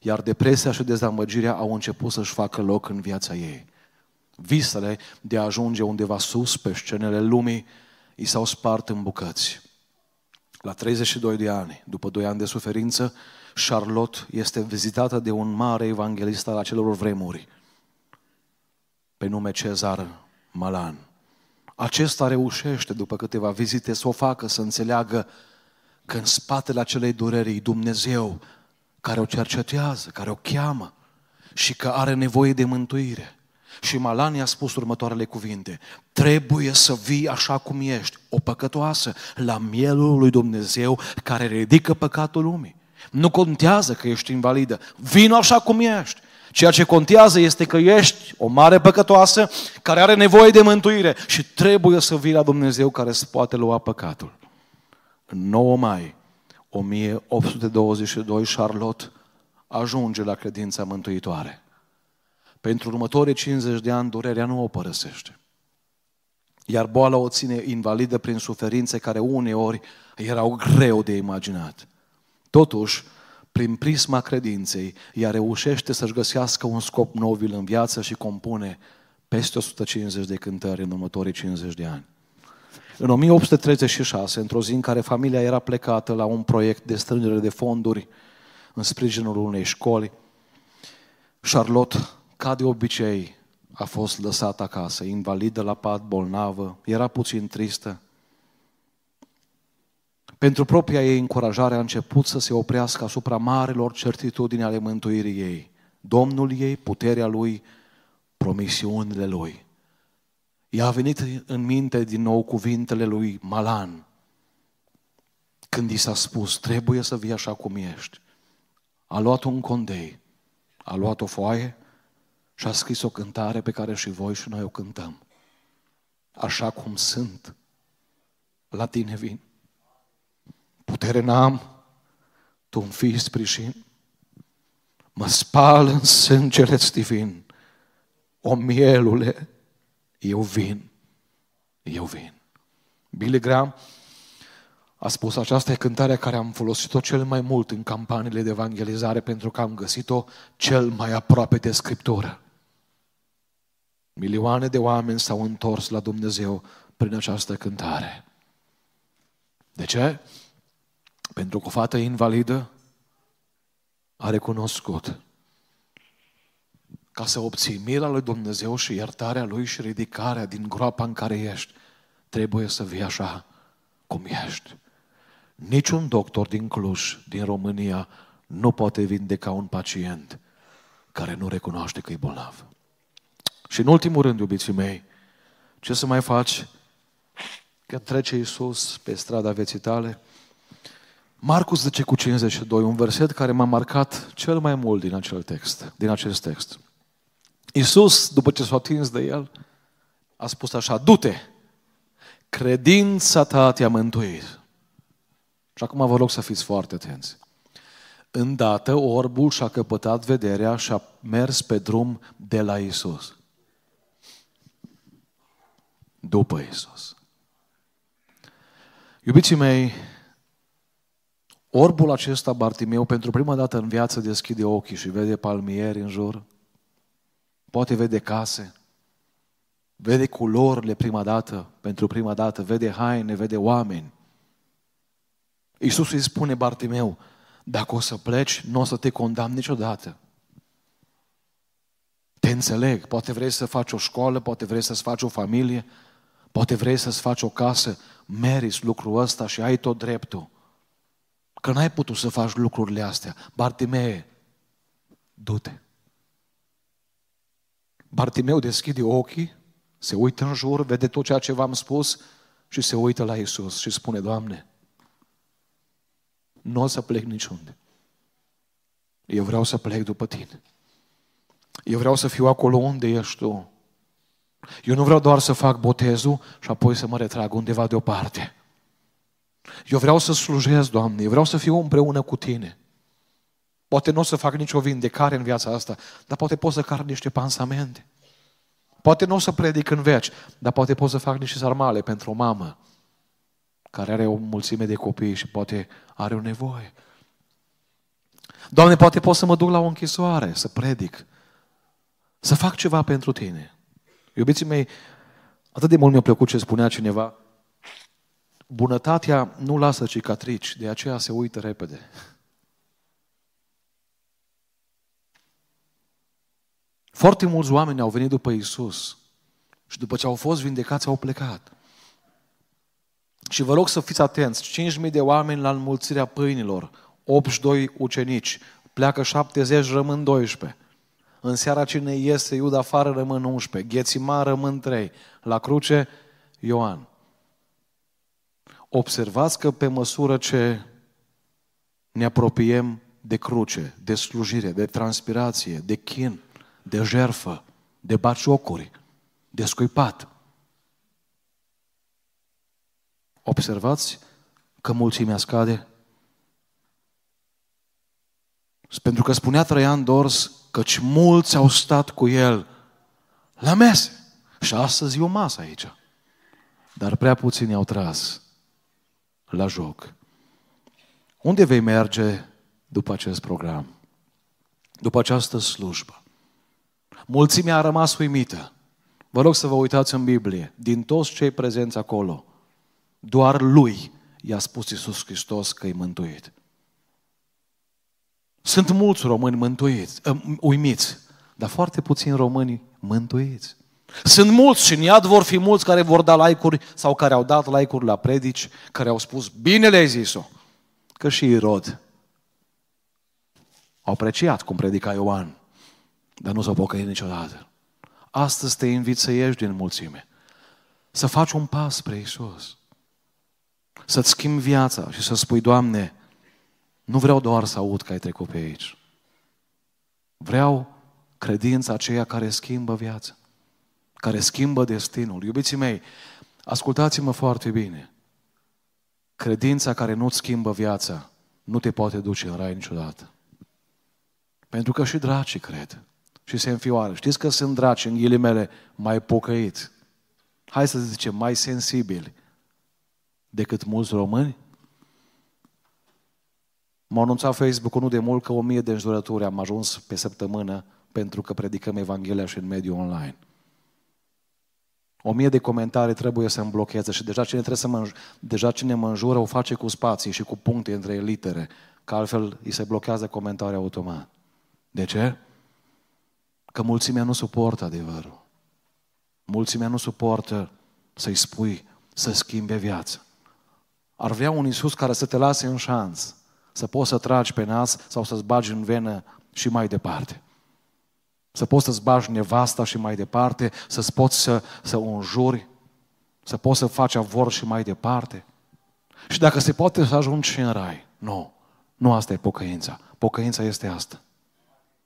iar depresia și dezamăgirea au început să-și facă loc în viața ei. Visele de a ajunge undeva sus pe scenele lumii i s-au spart în bucăți. La 32 de ani, după 2 ani de suferință, Charlotte este vizitată de un mare evanghelist al acelor vremuri, pe nume Cezar Malan. Acesta reușește, după câteva vizite, să o facă să înțeleagă că în spatele acelei dureri Dumnezeu care o cercetează, care o cheamă și că are nevoie de mântuire. Și Malani a spus următoarele cuvinte, trebuie să vii așa cum ești, o păcătoasă, la mielul lui Dumnezeu care ridică păcatul lumii. Nu contează că ești invalidă, vino așa cum ești. Ceea ce contează este că ești o mare păcătoasă care are nevoie de mântuire și trebuie să vii la Dumnezeu care îți poate lua păcatul. În 9 mai 1822, Charlotte ajunge la credința mântuitoare. Pentru următorii 50 de ani, durerea nu o părăsește. Iar boala o ține invalidă prin suferințe care uneori erau greu de imaginat. Totuși, prin prisma credinței, ea reușește să-și găsească un scop nobil în viață și compune peste 150 de cântări în următorii 50 de ani. În 1836, într-o zi în care familia era plecată la un proiect de strângere de fonduri în sprijinul unei școli, Charlotte, ca de obicei, a fost lăsată acasă, invalidă la pat, bolnavă, era puțin tristă. Pentru propria ei încurajare a început să se oprească asupra marilor certitudini ale mântuirii ei. Domnul ei, puterea lui promisiunile Lui. I-a venit în minte din nou cuvintele lui Malan, când i s-a spus, trebuie să vii așa cum ești. A luat un condei, a luat o foaie și a scris o cântare pe care și voi și noi o cântăm. Așa cum sunt, la tine vin. Putere n-am, tu îmi fii sprijin. Mă spal în sângele divin. O mielule, eu vin. Eu vin. Billy Graham a spus, aceasta e cântarea care am folosit-o cel mai mult în campaniile de evangelizare pentru că am găsit-o cel mai aproape de Scriptură. Milioane de oameni s-au întors la Dumnezeu prin această cântare. De ce? Pentru că o fată invalidă a recunoscut ca să obții mila lui Dumnezeu și iertarea lui și ridicarea din groapa în care ești, trebuie să vii așa cum ești. Niciun doctor din Cluj, din România, nu poate vindeca un pacient care nu recunoaște că e bolnav. Și în ultimul rând, iubiții mei, ce să mai faci când trece Iisus pe strada vieții tale? Marcus 10 cu 52, un verset care m-a marcat cel mai mult din acel text, din acest text. Iisus, după ce s-a atins de el, a spus așa, du-te, credința ta te-a mântuit. Și acum vă rog să fiți foarte atenți. Îndată orbul și-a căpătat vederea și a mers pe drum de la Isus. După Isus. Iubiții mei, orbul acesta, Bartimeu, pentru prima dată în viață deschide ochii și vede palmieri în jur, poate vede case, vede culorile prima dată, pentru prima dată, vede haine, vede oameni. Iisus îi spune Bartimeu, dacă o să pleci, nu o să te condamn niciodată. Te înțeleg, poate vrei să faci o școală, poate vrei să-ți faci o familie, poate vrei să-ți faci o casă, meriți lucrul ăsta și ai tot dreptul. Că n-ai putut să faci lucrurile astea. Bartimeu, du-te. Bartimeu deschide ochii, se uită în jur, vede tot ceea ce v-am spus și se uită la Isus și spune, Doamne, nu o să plec niciunde. Eu vreau să plec după tine. Eu vreau să fiu acolo unde ești tu. Eu nu vreau doar să fac botezul și apoi să mă retrag undeva deoparte. Eu vreau să slujesc, Doamne, eu vreau să fiu împreună cu Tine. Poate nu o să fac nicio vindecare în viața asta, dar poate pot să car niște pansamente. Poate nu o să predic în veci, dar poate pot să fac niște sarmale pentru o mamă care are o mulțime de copii și poate are o nevoie. Doamne, poate pot să mă duc la o închisoare, să predic, să fac ceva pentru Tine. Iubiții mei, atât de mult mi-a plăcut ce spunea cineva, bunătatea nu lasă cicatrici, de aceea se uită repede. Foarte mulți oameni au venit după Isus și după ce au fost vindecați au plecat. Și vă rog să fiți atenți, 5.000 de oameni la înmulțirea pâinilor, 82 ucenici, pleacă 70, rămân 12. În seara cine iese Iuda afară rămân 11, Ghețima rămân 3, la cruce Ioan. Observați că pe măsură ce ne apropiem de cruce, de slujire, de transpirație, de chin, de jerfă, de baciocuri, de scuipat, Observați că mulțimea scade. Pentru că spunea Traian Dors căci mulți au stat cu el la mese. Și astăzi e o masă aici. Dar prea puțini au tras la joc. Unde vei merge după acest program? După această slujbă? Mulțimea a rămas uimită. Vă rog să vă uitați în Biblie. Din toți cei prezenți acolo, doar lui i-a spus Iisus Hristos că e mântuit. Sunt mulți români mântuiți, uh, uimiți, dar foarte puțini români mântuiți. Sunt mulți și în iad vor fi mulți care vor da like-uri sau care au dat like-uri la predici, care au spus, bine le-ai zis-o. Că și Irod au apreciat cum predica Ioan, dar nu s-au pocăit niciodată. Astăzi te invit să ieși din mulțime. Să faci un pas spre Isus. Să-ți schimbi viața și să spui, Doamne, nu vreau doar să aud că ai trecut pe aici. Vreau credința aceea care schimbă viața, care schimbă destinul. Iubiții mei, ascultați-mă foarte bine. Credința care nu-ți schimbă viața nu te poate duce în rai niciodată. Pentru că și dracii cred și se înfioară. Știți că sunt draci, în ghilimele, mai pocăiți. Hai să zicem, mai sensibili decât mulți români? M-a anunțat Facebook-ul nu de mult că o mie de înjurături am ajuns pe săptămână pentru că predicăm Evanghelia și în mediul online. O mie de comentarii trebuie să îmi blocheze și deja cine, trebuie să mă, deja cine mă înjură o face cu spații și cu puncte între litere, că altfel îi se blochează comentarii automat. De ce? Că mulțimea nu suportă adevărul. Mulțimea nu suportă să-i spui să schimbe viața. Ar vrea un Iisus care să te lase în șans, să poți să tragi pe nas sau să-ți bagi în venă și mai departe. Să poți să-ți bagi nevasta și mai departe, să-ți poți să, să o înjuri, să poți să faci avor și mai departe. Și dacă se poate să ajungi și în rai. Nu, nu asta e pocăința. Pocăința este asta.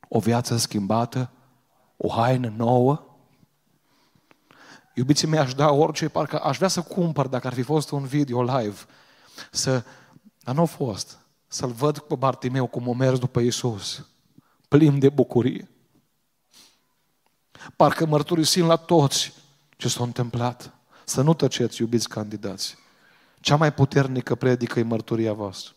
O viață schimbată, o haină nouă. Iubiții mei, aș da orice, parcă aș vrea să cumpăr, dacă ar fi fost un video live, să, dar nu a fost, să-l văd pe Bartimeu cum o mers după Iisus, plin de bucurie. Parcă mărturisim la toți ce s-a întâmplat. Să nu tăceți, iubiți candidați. Cea mai puternică predică e mărturia voastră.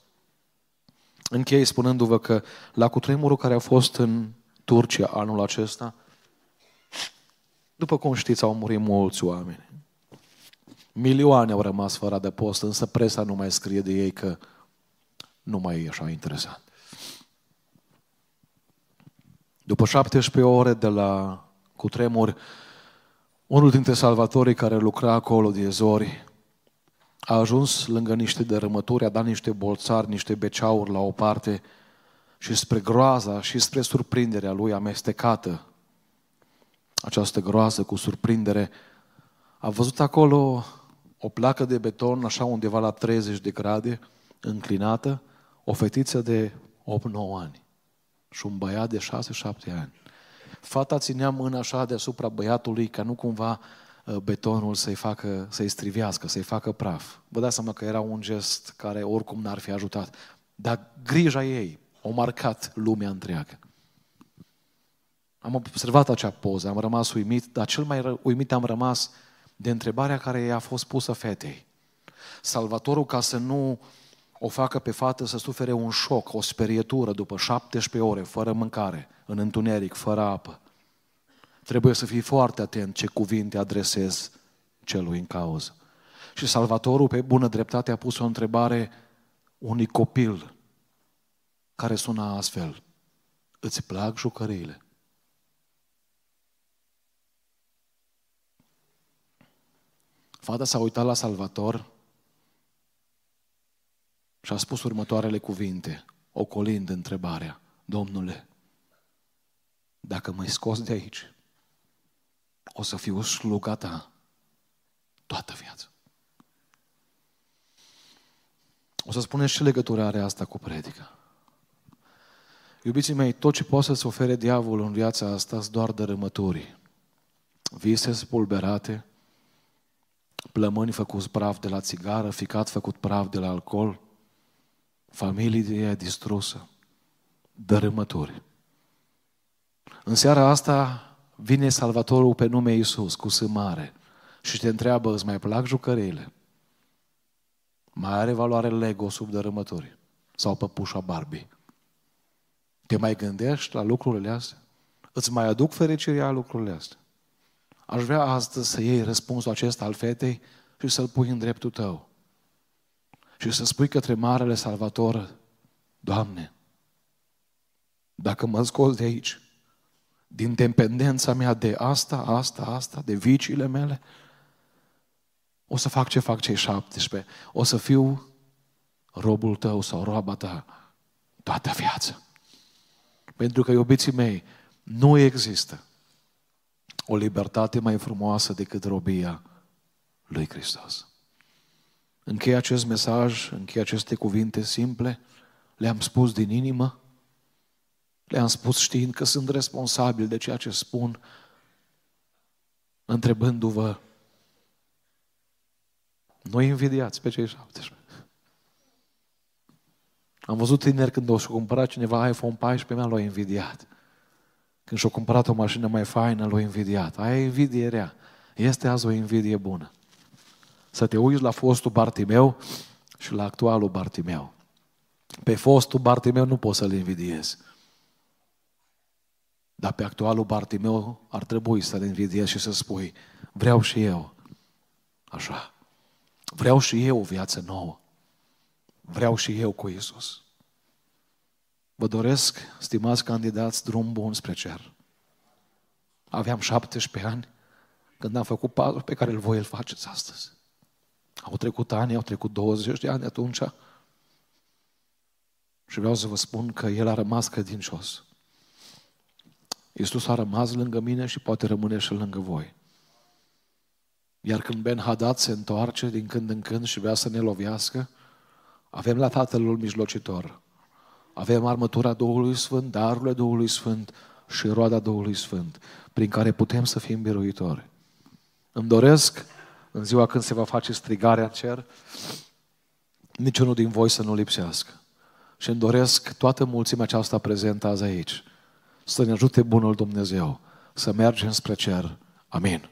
Închei spunându-vă că la cutremurul care a fost în Turcia anul acesta, după cum știți, au murit mulți oameni. Milioane au rămas fără de post, însă presa nu mai scrie de ei că nu mai e așa interesant. După 17 ore de la cutremur, unul dintre salvatorii care lucra acolo de zori a ajuns lângă niște dărâmături, a dat niște bolțari, niște beceauri la o parte și spre groaza și spre surprinderea lui amestecată, această groază cu surprindere, a văzut acolo o placă de beton, așa undeva la 30 de grade, înclinată, o fetiță de 8-9 ani și un băiat de 6-7 ani. Fata ținea mâna așa deasupra băiatului ca nu cumva uh, betonul să-i facă, să-i strivească, să-i facă praf. Vă dați seama că era un gest care oricum n-ar fi ajutat. Dar grija ei o marcat lumea întreagă. Am observat acea poză, am rămas uimit, dar cel mai uimit am rămas de întrebarea care i-a fost pusă fetei. Salvatorul, ca să nu o facă pe fată să sufere un șoc, o sperietură după 17 ore, fără mâncare, în întuneric, fără apă. Trebuie să fii foarte atent ce cuvinte adresezi celui în cauză. Și Salvatorul, pe bună dreptate, a pus o întrebare unui copil care suna astfel. Îți plac jucăriile? Fata s-a uitat la Salvator și a spus următoarele cuvinte, ocolind întrebarea. Domnule, dacă mă scos de aici, o să fiu sluga ta toată viața. O să spuneți ce legătură are asta cu predica. Iubiții mei, tot ce poate să-ți ofere diavolul în viața asta sunt doar dărâmături. Vise spulberate, plămâni făcuți praf de la țigară, ficat făcut praf de la alcool, familie distrusă, dărâmături. În seara asta vine Salvatorul pe nume Iisus cu sâmare și te întreabă, îți mai plac jucăriile? Mai are valoare Lego sub dărâmături sau păpușa Barbie? Te mai gândești la lucrurile astea? Îți mai aduc fericirea lucrurile astea? Aș vrea astăzi să iei răspunsul acesta al fetei și să-l pui în dreptul tău. Și să spui către Marele Salvator, Doamne, dacă mă scos de aici, din dependența mea de asta, asta, asta, de viciile mele, o să fac ce fac cei 17. O să fiu robul tău sau roaba ta toată viața. Pentru că, iubiții mei, nu există o libertate mai frumoasă decât robia lui Hristos. Închei acest mesaj, închei aceste cuvinte simple, le-am spus din inimă, le-am spus știind că sunt responsabil de ceea ce spun, întrebându-vă, nu invidiați pe cei 17. Am văzut tineri când o să cumpăra cineva iPhone 14, mi-a l invidiat. Când și-a cumpărat o mașină mai faină, l-a invidiat. Aia e invidie rea. Este azi o invidie bună. Să te uiți la fostul Bartimeu și la actualul Bartimeu. Pe fostul Bartimeu nu poți să-l invidiezi. Dar pe actualul Bartimeu ar trebui să-l invidiezi și să spui, vreau și eu. Așa. Vreau și eu o viață nouă. Vreau și eu cu Isus. Vă doresc, stimați candidați, drum bun spre cer. Aveam 17 ani când am făcut pasul pe care îl voi îl faceți astăzi. Au trecut ani, au trecut 20 de ani atunci și vreau să vă spun că El a rămas credincios. Iisus a rămas lângă mine și poate rămâne și lângă voi. Iar când Ben Hadad se întoarce din când în când și vrea să ne lovească, avem la Tatălul mijlocitor. Avem armătura Duhului Sfânt, darurile Duhului Sfânt și roada Duhului Sfânt, prin care putem să fim biruitori. Îmi doresc, în ziua când se va face strigarea în cer, niciunul din voi să nu lipsească. Și îmi doresc toată mulțimea aceasta prezentă azi aici, să ne ajute Bunul Dumnezeu să mergem spre cer. Amin.